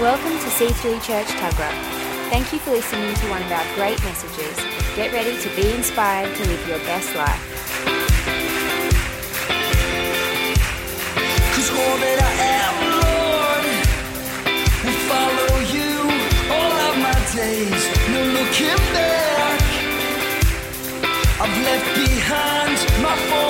Welcome to C3 Church Tuggerah. Thank you for listening to one of our great messages. Get ready to be inspired to live your best life. Cause all that I am, Lord, will follow you all of my days. No looking back. I've left behind my former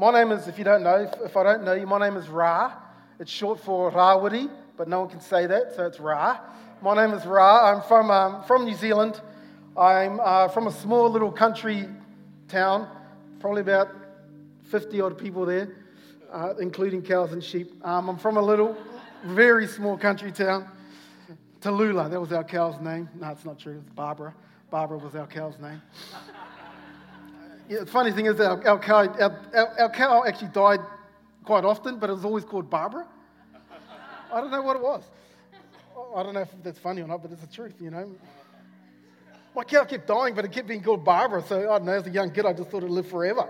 My name is, if you don't know, if, I don't know you, my name is Ra. It's short for Rawiri, but no one can say that, so it's Ra. My name is Ra. I'm from, um, from New Zealand. I'm uh, from a small little country town, probably about 50 odd people there, uh, including cows and sheep. Um, I'm from a little, very small country town, Tallulah. That was our cow's name. No, it's not true. It's Barbara. Barbara was our cow's name. Yeah, the funny thing is, our, our, cow, our, our cow actually died quite often, but it was always called Barbara. I don't know what it was. I don't know if that's funny or not, but it's the truth, you know. My cow kept dying, but it kept being called Barbara. So I don't know, as a young kid, I just thought it'd live forever.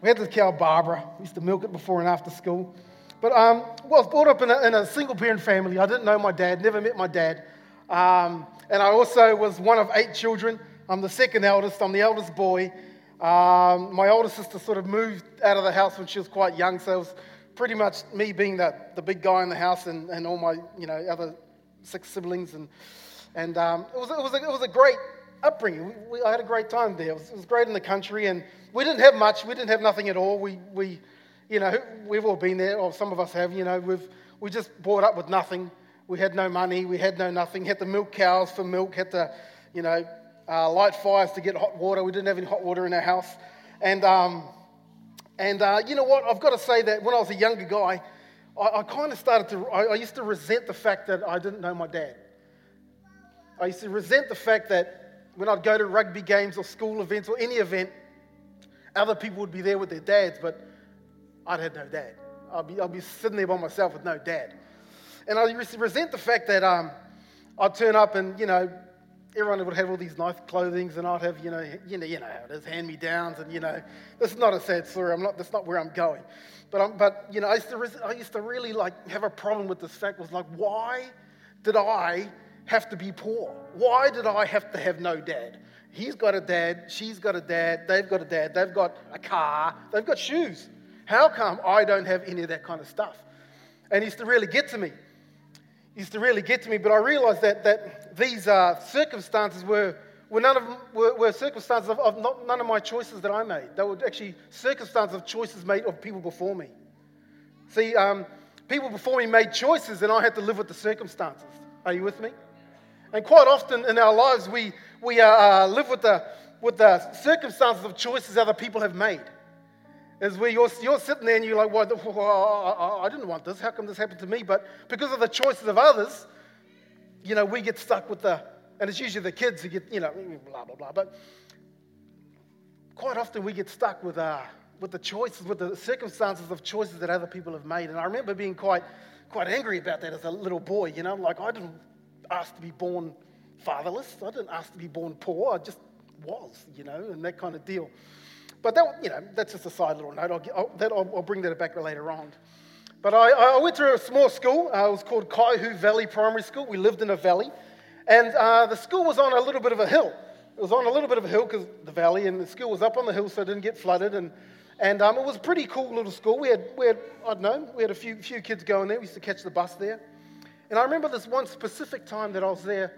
We had this cow, Barbara. We used to milk it before and after school. But um, well, I was brought up in a, in a single parent family. I didn't know my dad, never met my dad. Um, and I also was one of eight children. I'm the second eldest, I'm the eldest boy. Um, my older sister sort of moved out of the house when she was quite young, so it was pretty much me being the, the big guy in the house and, and all my you know other six siblings and and um, it was it was a, it was a great upbringing. We, we, I had a great time there. It was, it was great in the country, and we didn't have much. We didn't have nothing at all. We we you know we've all been there, or some of us have. You know we've we just brought up with nothing. We had no money. We had no nothing. Had to milk cows for milk. Had to you know uh, light fires to get hot water. We didn't have any hot water in our house. And, um, and uh, you know what? I've got to say that when I was a younger guy, I, I kind of started to, I, I used to resent the fact that I didn't know my dad. I used to resent the fact that when I'd go to rugby games or school events or any event, other people would be there with their dads, but I'd had no dad. I'd be, I'd be sitting there by myself with no dad. And I used to resent the fact that um, I'd turn up and, you know, everyone would have all these nice clothings, and I'd have, you know, you know, you know how it is, hand-me-downs, and you know, this is not a sad story. I'm not. That's not where I'm going. But, I'm, but you know, I used, to, I used to really like have a problem with this fact. Was like, why did I have to be poor? Why did I have to have no dad? He's got a dad. She's got a dad. They've got a dad. They've got a car. They've got shoes. How come I don't have any of that kind of stuff? And he used to really get to me used to really get to me, but I realized that, that these uh, circumstances were, were, none of, were, were circumstances of, of not, none of my choices that I made. They were actually circumstances of choices made of people before me. See, um, people before me made choices, and I had to live with the circumstances. Are you with me? And quite often in our lives, we, we uh, uh live with the, with the circumstances of choices other people have made is where you're, you're sitting there and you're like, well, I didn't want this. How come this happened to me? But because of the choices of others, you know, we get stuck with the, and it's usually the kids who get, you know, blah, blah, blah. But quite often we get stuck with, uh, with the choices, with the circumstances of choices that other people have made. And I remember being quite, quite angry about that as a little boy, you know, like I didn't ask to be born fatherless. I didn't ask to be born poor. I just was, you know, and that kind of deal. But that, you know, that's just a side little note. I'll, I'll, that, I'll, I'll bring that back later on. But I, I went to a small school. Uh, it was called Kaihu Valley Primary School. We lived in a valley. And uh, the school was on a little bit of a hill. It was on a little bit of a hill because the valley, and the school was up on the hill so it didn't get flooded. And, and um, it was a pretty cool little school. We had, we had, I don't know, we had a few, few kids going there. We used to catch the bus there. And I remember this one specific time that I was there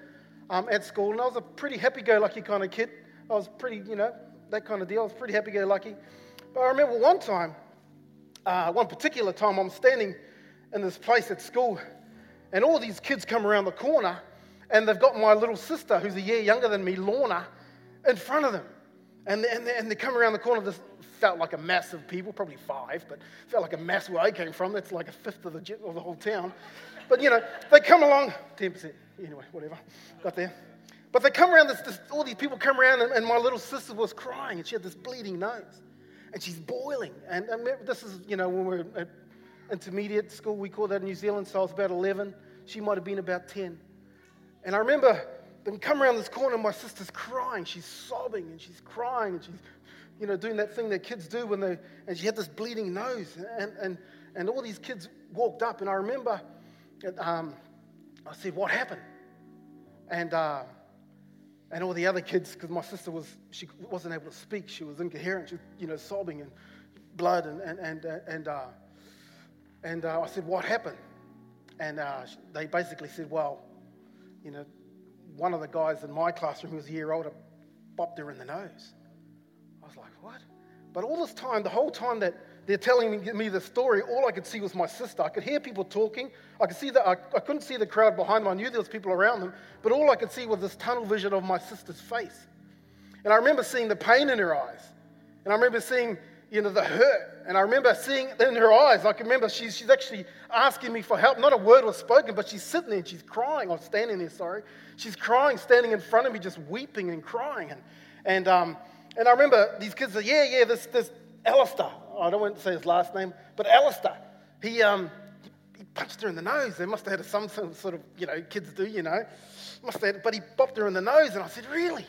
um, at school, and I was a pretty happy go lucky kind of kid. I was pretty, you know, that kind of deal. I was pretty happy go lucky. But I remember one time, uh, one particular time, I'm standing in this place at school, and all these kids come around the corner, and they've got my little sister, who's a year younger than me, Lorna, in front of them. And, and, they, and they come around the corner. This felt like a mass of people, probably five, but felt like a mass where I came from. That's like a fifth of the, of the whole town. But, you know, they come along, 10%, anyway, whatever, got there. But they come around, this, this, all these people come around, and, and, my little sister was crying, and she had this bleeding nose, and she's boiling. And, and this is, you know, when we are at intermediate school, we call that in New Zealand, so I was about 11. She might have been about 10. And I remember them come around this corner, and my sister's crying. She's sobbing and she's crying and she's, you know, doing that thing that kids do when they, and she had this bleeding nose. And, and, and all these kids walked up, and I remember um, I said, What happened? And, uh, and all the other kids, because my sister was, she wasn't able to speak, she was incoherent, she was, you know, sobbing and blood. And, and, and, and, uh, and uh, I said, What happened? And uh, they basically said, Well, you know, one of the guys in my classroom who was a year older bopped her in the nose. I was like, What? But all this time, the whole time that they're telling me the story, all I could see was my sister. I could hear people talking. I could see that I, I couldn't see the crowd behind them. I knew there was people around them, but all I could see was this tunnel vision of my sister's face. And I remember seeing the pain in her eyes. And I remember seeing, you know, the hurt. And I remember seeing in her eyes, I can remember she's, she's actually asking me for help. Not a word was spoken, but she's sitting there and she's crying, I'm standing there, sorry. She's crying, standing in front of me, just weeping and crying. And, and, um, and I remember these kids said, yeah, yeah, this, this Alistair, I don't want to say his last name, but Alistair, he, um, he punched her in the nose. They must have had some sort of, you know, kids do, you know. Must have had, but he bopped her in the nose. And I said, really?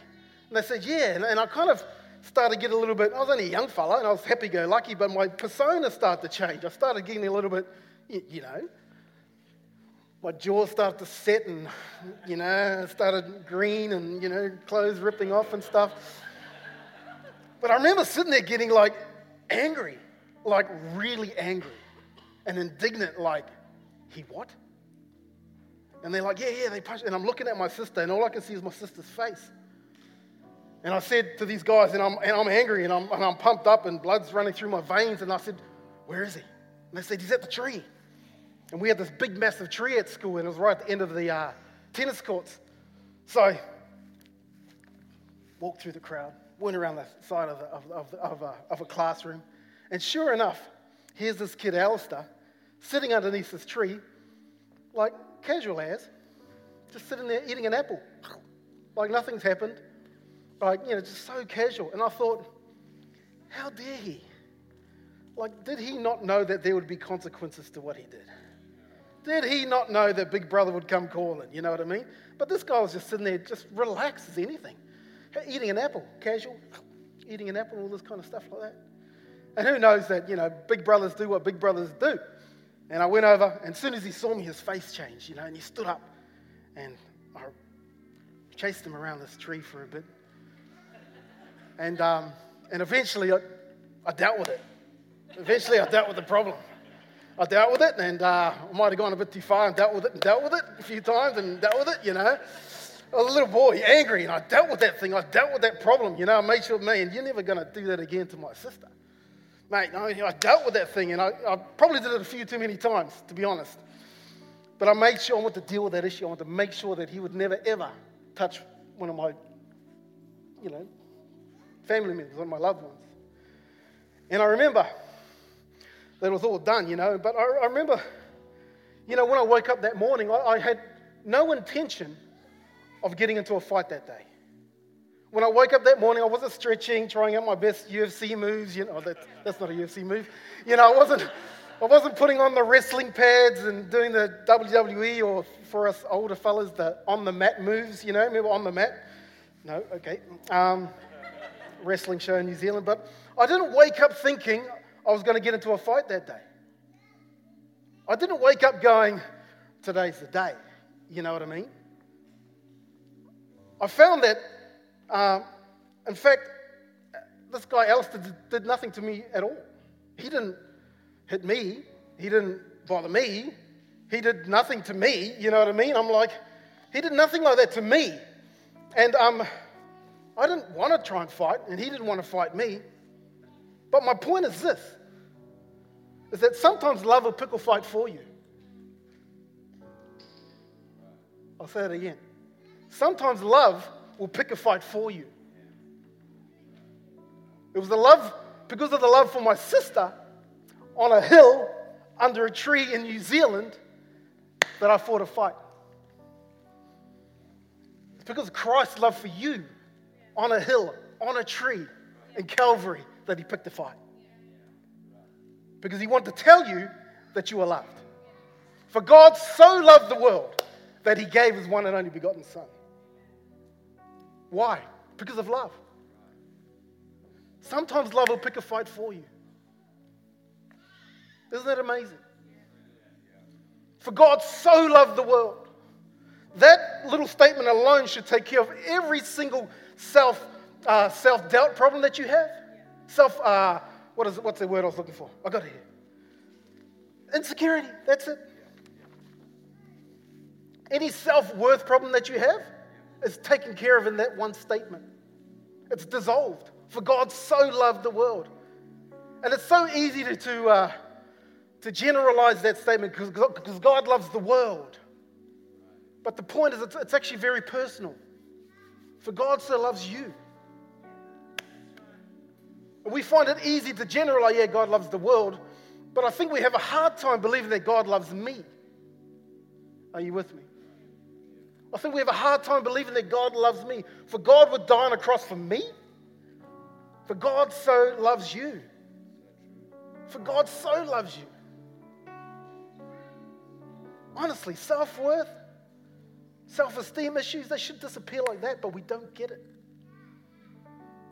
And they said, yeah. And, and I kind of started to get a little bit, I was only a young fella and I was happy-go-lucky, but my persona started to change. I started getting a little bit, you, you know, my jaw started to set and, you know, started green and, you know, clothes ripping off and stuff. But I remember sitting there getting like angry, like really angry and indignant, like, he what? And they're like, yeah, yeah, they punched. And I'm looking at my sister, and all I can see is my sister's face. And I said to these guys, and I'm, and I'm angry, and I'm, and I'm pumped up, and blood's running through my veins. And I said, where is he? And they said, he's at the tree. And we had this big, massive tree at school, and it was right at the end of the uh, tennis courts. So, walked through the crowd, went around the side of, the, of, of, of, a, of a classroom, and sure enough, here's this kid, Alistair, sitting underneath this tree, like casual as, just sitting there eating an apple, like nothing's happened, like, you know, just so casual. And I thought, how dare he? Like, did he not know that there would be consequences to what he did? Did he not know that Big Brother would come calling? You know what I mean? But this guy was just sitting there, just relaxed as anything, eating an apple, casual, eating an apple, all this kind of stuff like that. And who knows that, you know, big brothers do what big brothers do. And I went over, and as soon as he saw me, his face changed, you know, and he stood up. And I chased him around this tree for a bit. And, um, and eventually I, I dealt with it. Eventually I dealt with the problem. I dealt with it, and uh, I might have gone a bit too far and dealt with it and dealt with it a few times and dealt with it, you know. A little boy, angry, and I dealt with that thing. I dealt with that problem, you know. I made sure, man, you're never going to do that again to my sister. Mate, I, I dealt with that thing, and I, I probably did it a few too many times, to be honest. But I made sure I wanted to deal with that issue. I wanted to make sure that he would never, ever touch one of my, you know, family members, one of my loved ones. And I remember that it was all done, you know. But I, I remember, you know, when I woke up that morning, I, I had no intention of getting into a fight that day. When I woke up that morning, I wasn't stretching, trying out my best UFC moves. You know, that, that's not a UFC move. You know, I wasn't, I wasn't putting on the wrestling pads and doing the WWE or for us older fellas, the on the mat moves. You know, remember on the mat? No, okay. Um, wrestling show in New Zealand. But I didn't wake up thinking I was going to get into a fight that day. I didn't wake up going, today's the day. You know what I mean? I found that um, in fact, this guy Alistair did nothing to me at all. He didn't hit me. He didn't bother me. He did nothing to me. You know what I mean? I'm like, he did nothing like that to me. And um, I didn't want to try and fight, and he didn't want to fight me. But my point is this is that sometimes love will pick a fight for you. I'll say it again. Sometimes love will pick a fight for you. It was the love, because of the love for my sister on a hill under a tree in New Zealand that I fought a fight. It's because of Christ's love for you on a hill, on a tree in Calvary that he picked a fight. Because he wanted to tell you that you are loved. For God so loved the world that he gave his one and only begotten Son Why? Because of love. Sometimes love will pick a fight for you. Isn't that amazing? For God so loved the world. That little statement alone should take care of every single self uh, self doubt problem that you have. Self, uh, what is, what's the word I was looking for? I got it here. Insecurity, that's it. Any self worth problem that you have is taken care of in that one statement. It's dissolved. For God so loved the world. And it's so easy to, to, uh, to generalize that statement because God loves the world. But the point is, it's, it's actually very personal. For God so loves you. We find it easy to generalize, yeah, God loves the world, but I think we have a hard time believing that God loves me. Are you with me? I think we have a hard time believing that God loves me. For God would die on a cross for me. For God so loves you. For God so loves you. Honestly, self worth, self esteem issues, they should disappear like that, but we don't get it.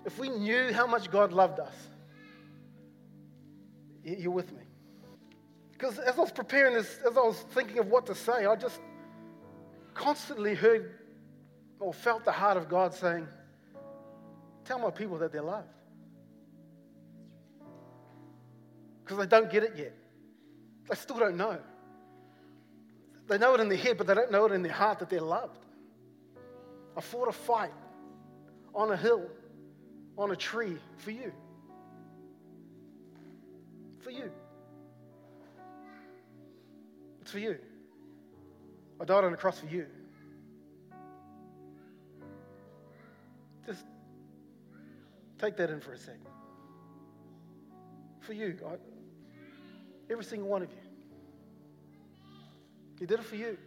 If we knew how much God loved us, you're with me. Because as I was preparing this, as I was thinking of what to say, I just constantly heard or felt the heart of God saying, Tell my people that they're loved. Because they don't get it yet. They still don't know. They know it in their head, but they don't know it in their heart that they're loved. I fought a fight on a hill, on a tree for you. For you. It's for you. I died on a cross for you. Just take that in for a second. For you, I, every single one of you. He did it for you.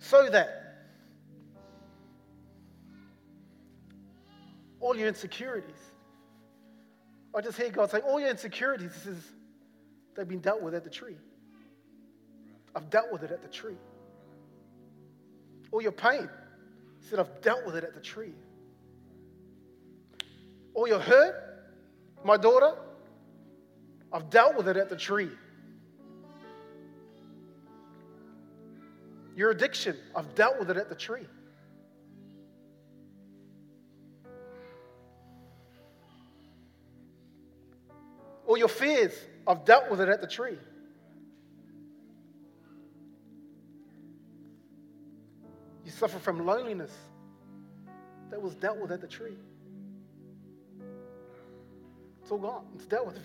So that all your insecurities, I just hear God saying, all your insecurities, this is, they've been dealt with at the tree. I've dealt with it at the tree. All your pain, he said, I've dealt with it at the tree. All your hurt, my daughter, I've dealt with it at the tree. Your addiction, I've dealt with it at the tree. All your fears, I've dealt with it at the tree. You suffer from loneliness, that was dealt with at the tree. It's all gone. It's dealt with.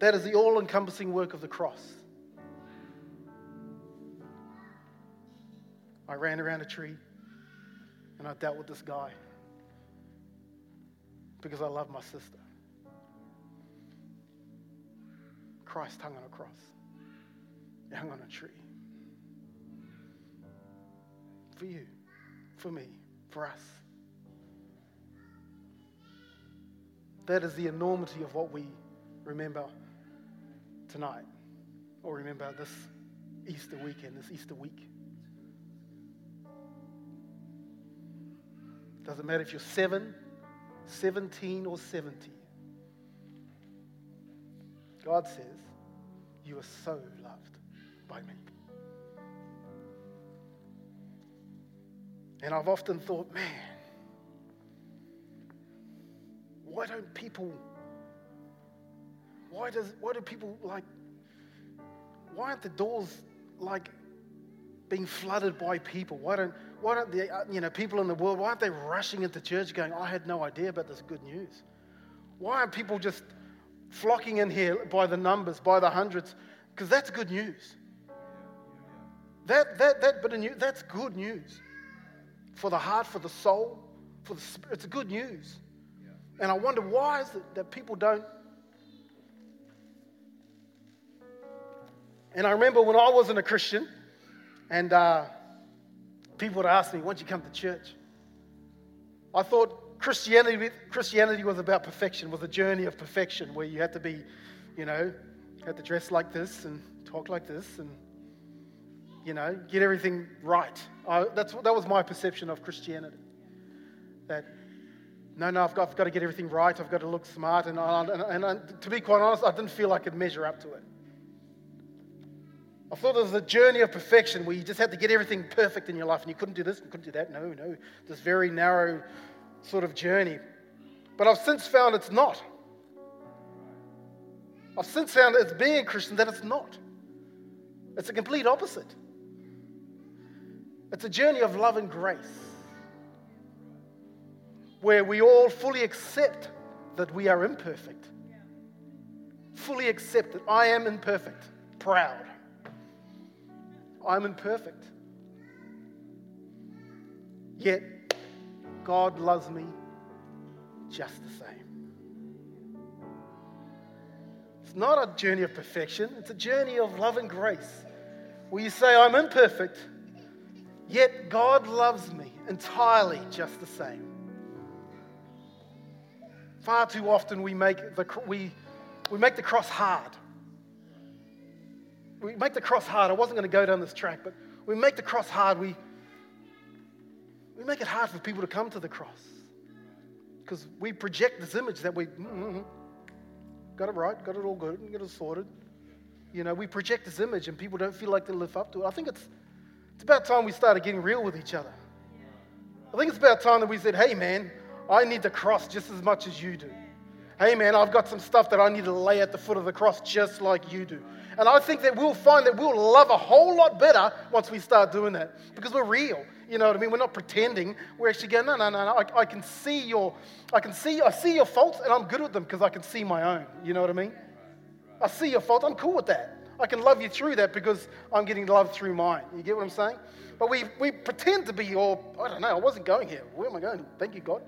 That is the all encompassing work of the cross. I ran around a tree and I dealt with this guy because I love my sister. Christ hung on a cross, he hung on a tree. For you, for me, for us. That is the enormity of what we remember tonight or remember this Easter weekend, this Easter week. Doesn't matter if you're 7, 17, or 70. God says, You are so loved by me. And I've often thought, man, why don't people why does why do people like why aren't the doors like being flooded by people? Why don't why don't the uh, you know people in the world why aren't they rushing into church going, I had no idea about this good news? Why aren't people just flocking in here by the numbers, by the hundreds? Because that's good news. That that that bit of news, that's good news. For the heart, for the soul, for the spirit. It's good news. And I wonder why is it that people don't And I remember when I wasn't a Christian, and uh, people would ask me, why don't you come to church? I thought Christianity, Christianity was about perfection, was a journey of perfection where you had to be, you know, had to dress like this and talk like this and, you know, get everything right. I, that's, that was my perception of Christianity. That, no, no, I've got, I've got to get everything right. I've got to look smart. And, and, and, and to be quite honest, I didn't feel I could measure up to it. I thought it was a journey of perfection where you just had to get everything perfect in your life and you couldn't do this and couldn't do that. No, no. This very narrow sort of journey. But I've since found it's not. I've since found it's being a Christian that it's not. It's a complete opposite. It's a journey of love and grace where we all fully accept that we are imperfect. Fully accept that I am imperfect, proud. I'm imperfect. Yet, God loves me just the same. It's not a journey of perfection, it's a journey of love and grace where you say, I'm imperfect, yet God loves me entirely just the same. Far too often we make the, we, we make the cross hard. We make the cross hard. I wasn't going to go down this track, but we make the cross hard. We, we make it hard for people to come to the cross because we project this image that we mm-hmm, got it right, got it all good, and got it sorted. You know, we project this image and people don't feel like they live up to it. I think it's, it's about time we started getting real with each other. I think it's about time that we said, hey, man, I need the cross just as much as you do. Hey, man, I've got some stuff that I need to lay at the foot of the cross just like you do. And I think that we'll find that we'll love a whole lot better once we start doing that because we're real. You know what I mean? We're not pretending. We're actually going, no, no, no, no. I, I can see your, I can see, I see your faults and I'm good with them because I can see my own. You know what I mean? I see your fault. I'm cool with that. I can love you through that because I'm getting love through mine. You get what I'm saying? But we, we pretend to be all, I don't know, I wasn't going here. Where am I going? Thank you, God.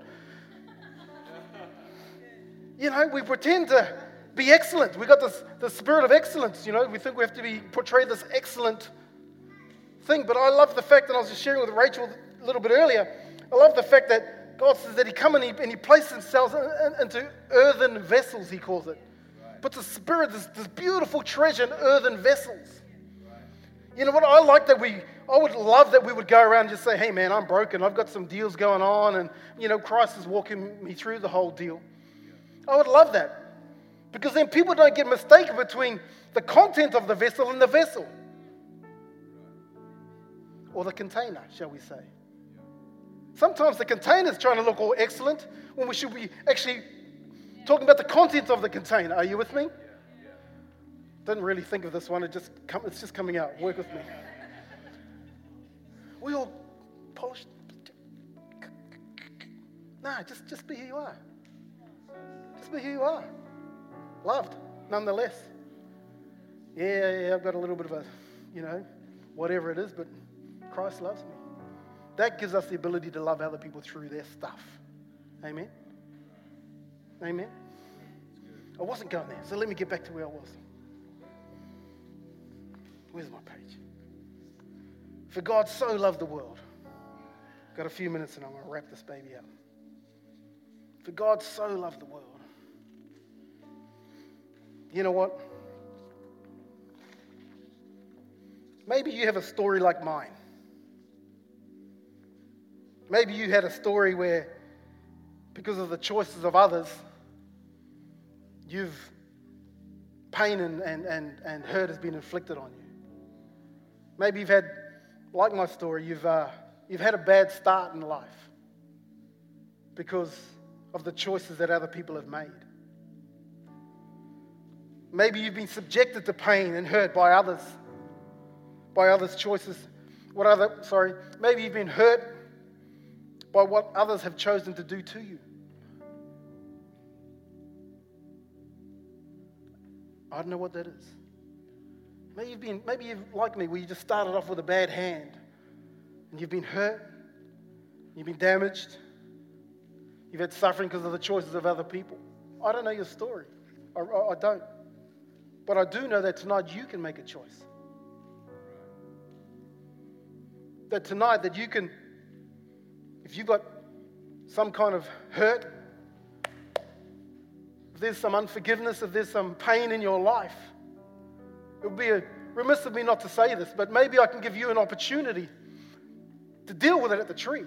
You know, we pretend to be excellent. We've got this the spirit of excellence, you know. We think we have to be portray this excellent thing. But I love the fact that I was just sharing with Rachel a little bit earlier. I love the fact that God says that He come and He, and he places Himself into earthen vessels, He calls it. Puts a spirit, this, this beautiful treasure in earthen vessels. You know what? I like that we, I would love that we would go around and just say, hey man, I'm broken. I've got some deals going on, and you know, Christ is walking me through the whole deal. I would love that. Because then people don't get mistaken between the content of the vessel and the vessel. Or the container, shall we say. Sometimes the container is trying to look all excellent when we should be actually talking about the content of the container. Are you with me? Didn't really think of this one. It just come, it's just coming out. Work with me. We all polished. Nah, just, just be who you are. Just be who you are loved nonetheless. Yeah, yeah, I've got a little bit of a, you know, whatever it is, but Christ loves me. That gives us the ability to love other people through their stuff. Amen. Amen. I wasn't going there, so let me get back to where I was. Where's my page? For God so loved the world. Got a few minutes and I'm going to wrap this baby up. For God so loved the world you know what? Maybe you have a story like mine. Maybe you had a story where, because of the choices of others, you've pain and, and, and, and hurt has been inflicted on you. Maybe you've had, like my story, you've, uh, you've had a bad start in life because of the choices that other people have made. Maybe you've been subjected to pain and hurt by others, by others' choices. What other, sorry, maybe you've been hurt by what others have chosen to do to you. I don't know what that is. Maybe you've been, maybe you've like me, where you just started off with a bad hand, and you've been hurt, you've been damaged, you've had suffering because of the choices of other people. I don't know your story. I, I, I don't. But I do know that tonight you can make a choice. That tonight that you can, if you've got some kind of hurt, if there's some unforgiveness, if there's some pain in your life, it would be a remiss of me not to say this, but maybe I can give you an opportunity to deal with it at the tree,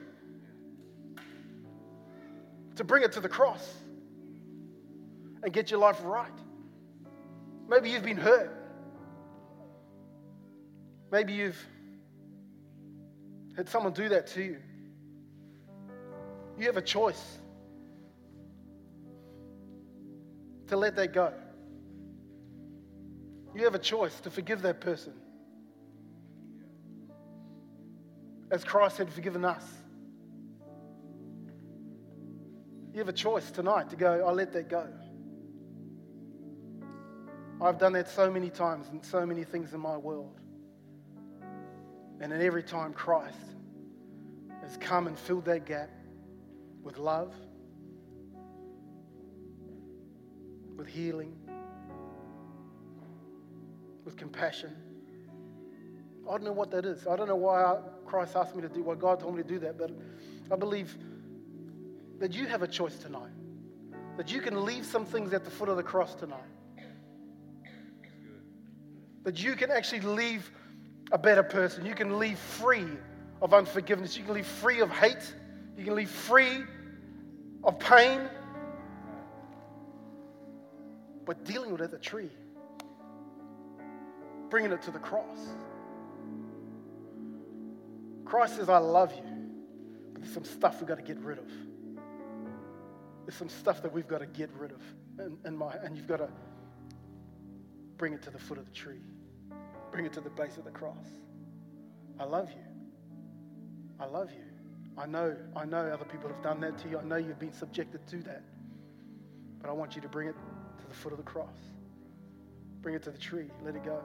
to bring it to the cross and get your life right. Maybe you've been hurt. Maybe you've had someone do that to you. You have a choice to let that go. You have a choice to forgive that person. As Christ had forgiven us. You have a choice tonight to go, I'll let that go. I've done that so many times in so many things in my world. And in every time Christ has come and filled that gap with love, with healing, with compassion. I don't know what that is. I don't know why Christ asked me to do what God told me to do that, but I believe that you have a choice tonight. That you can leave some things at the foot of the cross tonight. That you can actually leave a better person. You can leave free of unforgiveness. You can leave free of hate. You can leave free of pain. But dealing with it at the tree bringing it to the cross. Christ says, I love you, but there's some stuff we've got to get rid of. There's some stuff that we've got to get rid of, and, and, my, and you've got to bring it to the foot of the tree, bring it to the base of the cross. I love you. I love you. I know, I know other people have done that to you. I know you've been subjected to that. But I want you to bring it to the foot of the cross. Bring it to the tree. Let it go.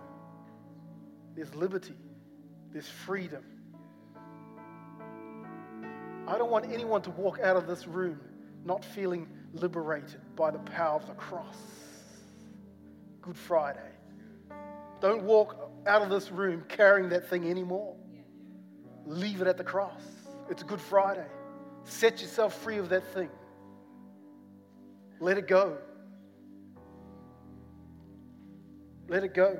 There's liberty, there's freedom. I don't want anyone to walk out of this room not feeling liberated by the power of the cross. Good Friday. Don't walk out of this room carrying that thing anymore. Leave it at the cross. It's Good Friday. Set yourself free of that thing. Let it go. Let it go.